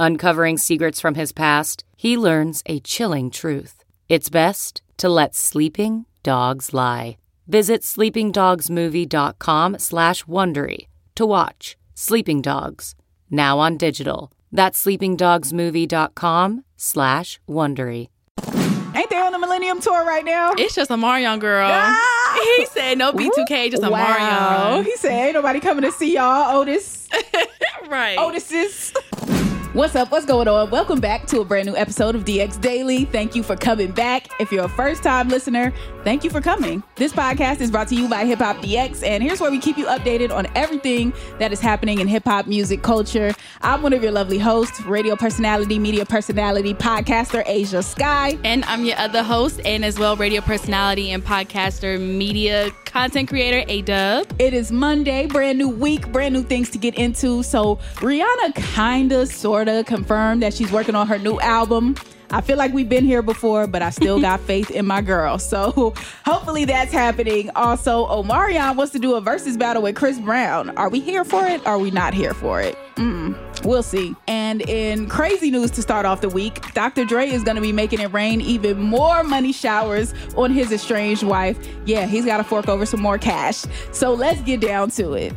Uncovering secrets from his past, he learns a chilling truth. It's best to let sleeping dogs lie. Visit sleepingdogsmovie.com slash Wondery to watch Sleeping Dogs, now on digital. That's sleepingdogsmovie.com slash Wondery. Ain't they on the Millennium Tour right now? It's just a Marion girl. Ah! He said no B2K, just a wow. Marion. He said ain't nobody coming to see y'all, Otis. right. Otis's. What's up? What's going on? Welcome back to a brand new episode of DX Daily. Thank you for coming back. If you're a first time listener, thank you for coming. This podcast is brought to you by Hip Hop DX, and here's where we keep you updated on everything that is happening in hip hop music culture. I'm one of your lovely hosts, radio personality, media personality, podcaster Ashia Skye. And I'm your other host, and as well, radio personality and podcaster, media content creator, A Dub. It is Monday, brand new week, brand new things to get into. So, Rihanna kinda, sorta confirmed that she's working on her new album. I feel like we've been here before, but I still got faith in my girl. So hopefully that's happening. Also, Omarion wants to do a versus battle with Chris Brown. Are we here for it? Are we not here for it? Mm, we'll see. And in crazy news to start off the week, Dr. Dre is going to be making it rain even more money showers on his estranged wife. Yeah, he's got to fork over some more cash. So let's get down to it.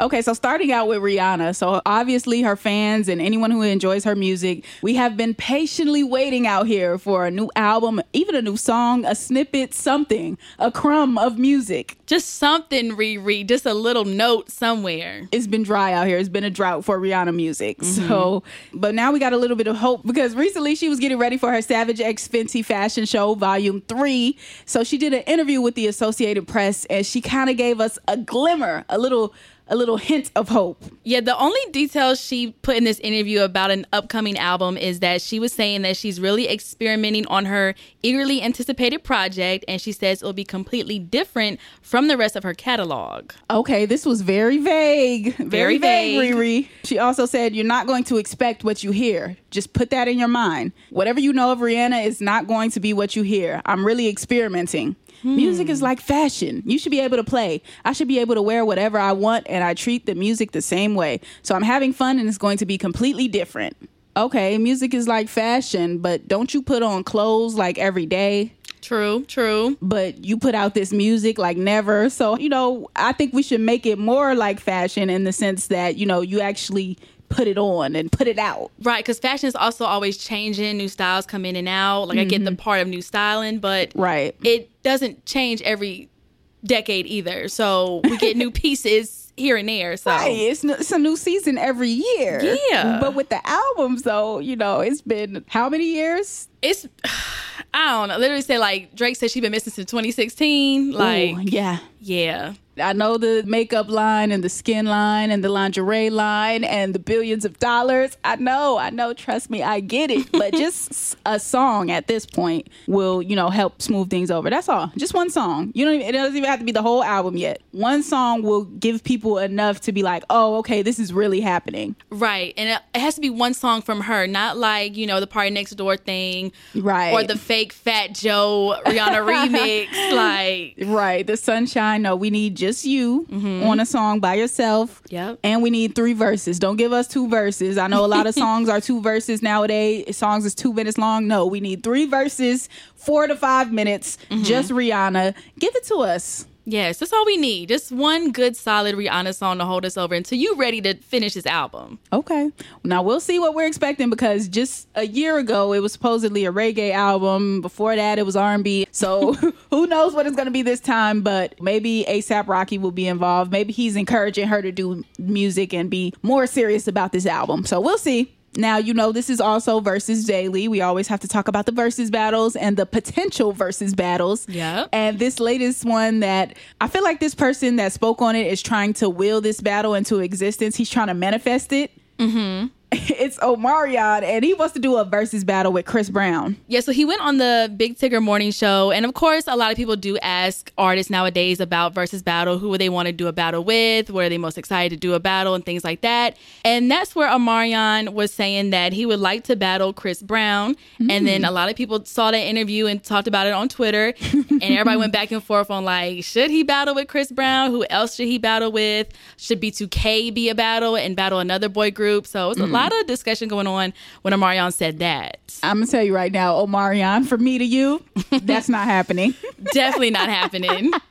Okay, so starting out with Rihanna. So obviously, her fans and anyone who enjoys her music, we have been patiently waiting out here for a new album, even a new song, a snippet, something, a crumb of music. Just something, Riri, just a little note somewhere. It's been dry out here. It's been a drought for Rihanna music. Mm-hmm. So, but now we got a little bit of hope because recently she was getting ready for her Savage X Fenty Fashion Show Volume 3. So she did an interview with the Associated Press and she kind of gave us a glimmer, a little a little hint of hope. Yeah, the only details she put in this interview about an upcoming album is that she was saying that she's really experimenting on her eagerly anticipated project, and she says it'll be completely different from the rest of her catalog. Okay, this was very vague. Very, Very vague. Riri. She also said, You're not going to expect what you hear. Just put that in your mind. Whatever you know of Rihanna is not going to be what you hear. I'm really experimenting. Hmm. Music is like fashion. You should be able to play. I should be able to wear whatever I want, and I treat the music the same way. So I'm having fun, and it's going to be completely different. Okay, music is like fashion, but don't you put on clothes like every day? True, true. but you put out this music like never. So, you know, I think we should make it more like fashion in the sense that, you know, you actually put it on and put it out. Right, because fashion is also always changing. New styles come in and out. Like I get the mm-hmm. part of new styling, but Right. it doesn't change every decade either. So we get new pieces here and there. So Right. It's, n- it's a new season every year. Yeah. But with the albums, though, you know, it's been how many years? it's I don't know. Literally say like Drake said she's been missing since 2016. Like Ooh, yeah. yeah. I know the makeup line and the skin line and the lingerie line and the billions of dollars. I know, I know. Trust me, I get it. But just a song at this point will, you know, help smooth things over. That's all. Just one song. You don't. Even, it doesn't even have to be the whole album yet. One song will give people enough to be like, oh, okay, this is really happening. Right. And it, it has to be one song from her, not like, you know, the PartyNextDoor thing. Right. Or the fake Fat Joe Rihanna remix. Like Right. The sunshine. No, we need just you mm-hmm. on a song by yourself. Yep. And we need three verses. Don't give us two verses. I know a lot of songs are two verses nowadays. Songs is two minutes long. No, we need three verses, four to five minutes. Mm-hmm. Just Rihanna. Give it to us. Yes, that's all we need. Just one good, solid Rihanna song to hold us over until you ready to finish this album. Okay. Now we'll see what we're expecting because just a year ago it was supposedly a reggae album. Before that it was R&B. So who knows what it's going to be this time, but maybe ASAP Rocky will be involved. Maybe he's encouraging her to do music and be more serious about this album. So we'll see. Now, you know, this is also versus daily. We always have to talk about the versus battles and the potential versus battles. Yeah. And this latest one that I feel like this person that spoke on it is trying to will this battle into existence. He's trying to manifest it. Mm-hmm. It's Omarion, and he wants to do a versus battle with Chris Brown. Yeah, so he went on the Big Tigger Morning Show, and of course, a lot of people do ask artists nowadays about versus battle. Who would they want to do a battle with? Where are they most excited to do a battle, and things like that. And that's where Omarion was saying that he would like to battle Chris Brown. Mm. And then a lot of people saw that interview and talked about it on Twitter, and everybody went back and forth on like, should he battle with Chris Brown? Who else should he battle with? Should B2K be a battle and battle another boy group? So it's mm. a lot lot of discussion going on when Omarion said that. I'm gonna tell you right now, Omarion, from me to you, that's not happening. Definitely not happening.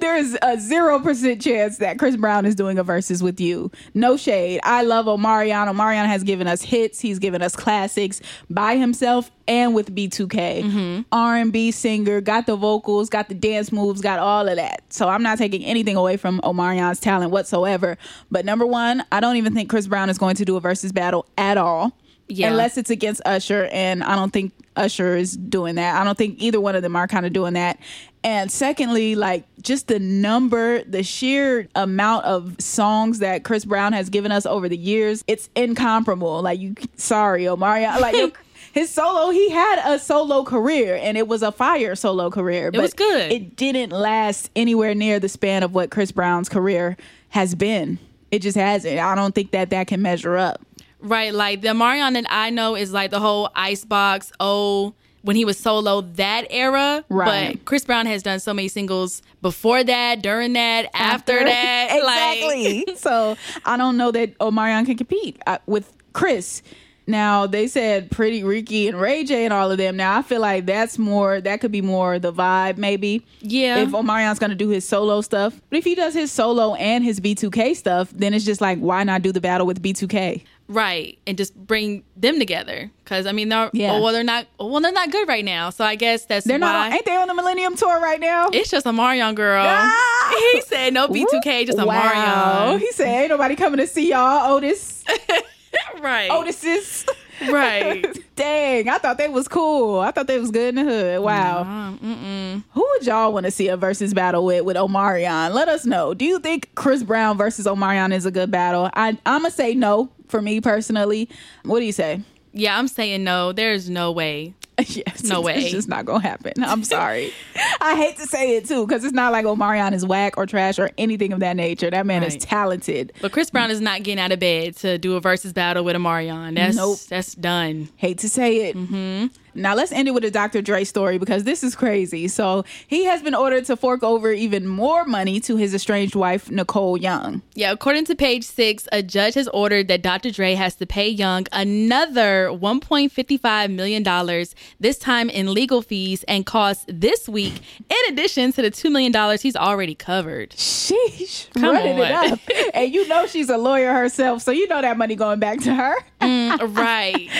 there is a zero percent chance that Chris Brown is doing a verses with you. No shade. I love Omarion. Omarion has given us hits. He's given us classics by himself and with B2K. Mm-hmm. R&B singer, got the vocals, got the dance moves, got all of that. So I'm not taking anything away from Omarion's talent whatsoever. But number one, I don't even think Chris Brown is going to do a versus battle at all. Yeah. Unless it's against Usher, and I don't think Usher is doing that. I don't think either one of them are kind of doing that. And secondly, like just the number, the sheer amount of songs that Chris Brown has given us over the years, it's incomparable. Like you, sorry, Omari, like his solo, he had a solo career, and it was a fire solo career. But it was good. It didn't last anywhere near the span of what Chris Brown's career has been. It just hasn't. I don't think that that can measure up. Right, like the Marion that I know is like the whole Icebox, oh, when he was solo, that era. Right. But Chris Brown has done so many singles before that, during that, after, after that. exactly. Like. so I don't know that Omarion can compete uh, with Chris. Now they said Pretty Ricky and Ray J and all of them. Now I feel like that's more that could be more the vibe maybe. Yeah. If Omarion's gonna do his solo stuff. But if he does his solo and his B2K stuff, then it's just like why not do the battle with B2K? Right, and just bring them together because I mean, they're yeah. oh, well, they're not oh, well, they're not good right now. So I guess that's they're why. not. Ain't they on the Millennium Tour right now? It's just a Marion girl. Ah! He said no B two K, just a wow. Marion. He said ain't nobody coming to see y'all, Otis. right, otis is Right. Dang, I thought they was cool. I thought they was good in the hood. Wow. Nah, Who would y'all want to see a versus battle with with Omarion? Let us know. Do you think Chris Brown versus Omarion is a good battle? I I'm gonna say no for me personally. What do you say? Yeah, I'm saying no. There's no way. yes, no way. It's just not gonna happen. I'm sorry. I hate to say it too, because it's not like Omarion is whack or trash or anything of that nature. That man right. is talented. But Chris Brown is not getting out of bed to do a versus battle with Omarion. That's nope. that's done. Hate to say it. Mm-hmm. Now let's end it with a Dr. Dre story because this is crazy. So he has been ordered to fork over even more money to his estranged wife, Nicole Young. Yeah, according to page six, a judge has ordered that Dr. Dre has to pay Young another $1.55 million, this time in legal fees and costs this week, in addition to the $2 million he's already covered. Sheesh. Come running on. it up. and you know she's a lawyer herself, so you know that money going back to her. Mm, right.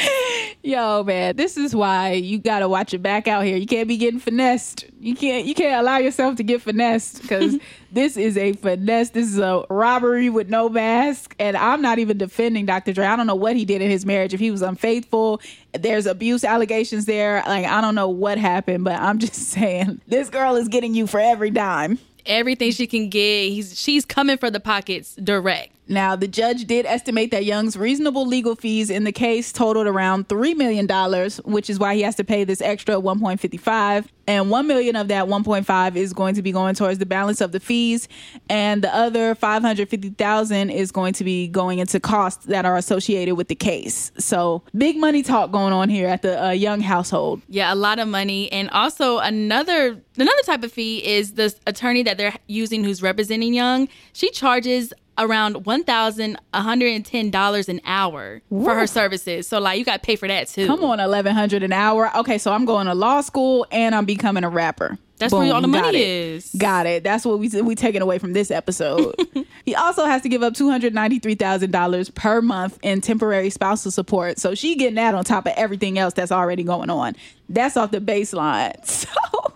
Yo, man, this is why you gotta watch your back out here. You can't be getting finessed. You can't you can't allow yourself to get finessed because this is a finesse. This is a robbery with no mask. And I'm not even defending Dr. Dre. I don't know what he did in his marriage. If he was unfaithful, there's abuse allegations there. Like I don't know what happened, but I'm just saying this girl is getting you for every dime everything she can get. He's she's coming for the pockets direct. Now, the judge did estimate that Young's reasonable legal fees in the case totaled around $3 million, which is why he has to pay this extra 1.55 and 1 million of that 1.5 is going to be going towards the balance of the fees and the other 550,000 is going to be going into costs that are associated with the case. So, big money talk going on here at the uh, Young household. Yeah, a lot of money and also another another type of fee is the attorney that they're using who's representing Young. She charges around $1,110 an hour Woo. for her services. So like you got to pay for that too. Come on, 1100 an hour. Okay, so I'm going to law school and I'm becoming a rapper. That's where all the money is. Got it. That's what we we taking away from this episode. he also has to give up two hundred ninety three thousand dollars per month in temporary spousal support. So she getting that on top of everything else that's already going on. That's off the baseline. So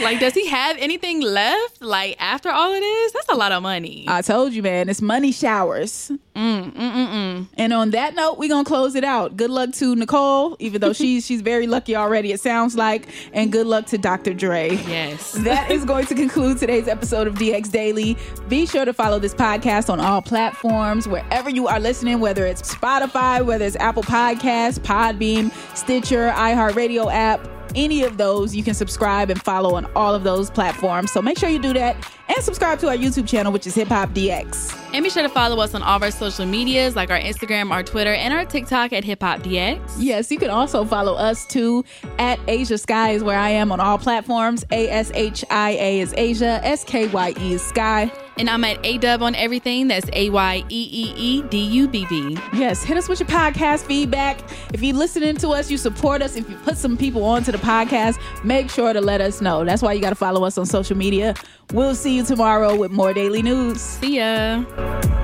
Like, does he have anything left? Like after all of this, that's a lot of money. I told you, man, it's money showers. Mm, mm, mm, and on that note, we're gonna close it out. Good luck to Nicole, even though she's she's very lucky already. It sounds like, and good luck to Dr. Dre. yes. That is going to conclude today's episode of DX Daily. Be sure to follow this podcast on all platforms, wherever you are listening, whether it's Spotify, whether it's Apple Podcasts, Podbean, Stitcher, iHeartRadio app, any of those. You can subscribe and follow on all of those platforms. So make sure you do that and subscribe to our YouTube channel, which is Hip Hop DX. And be sure to follow us on all of our social medias, like our Instagram, our Twitter, and our TikTok at Hip Hop DX. Yes, you can also follow us too at Ashia Skye is where I am on all platforms. A S H I A is Ashia, S K Y E is Skye. And I'm at ADub on everything. That's A Y E E E D U B B. Yes, hit us with your podcast feedback. If you're listening to us, you support us. If you put some people onto the podcast, make sure to let us know. That's why you got to follow us on social media. We'll see you tomorrow with more daily news. See ya.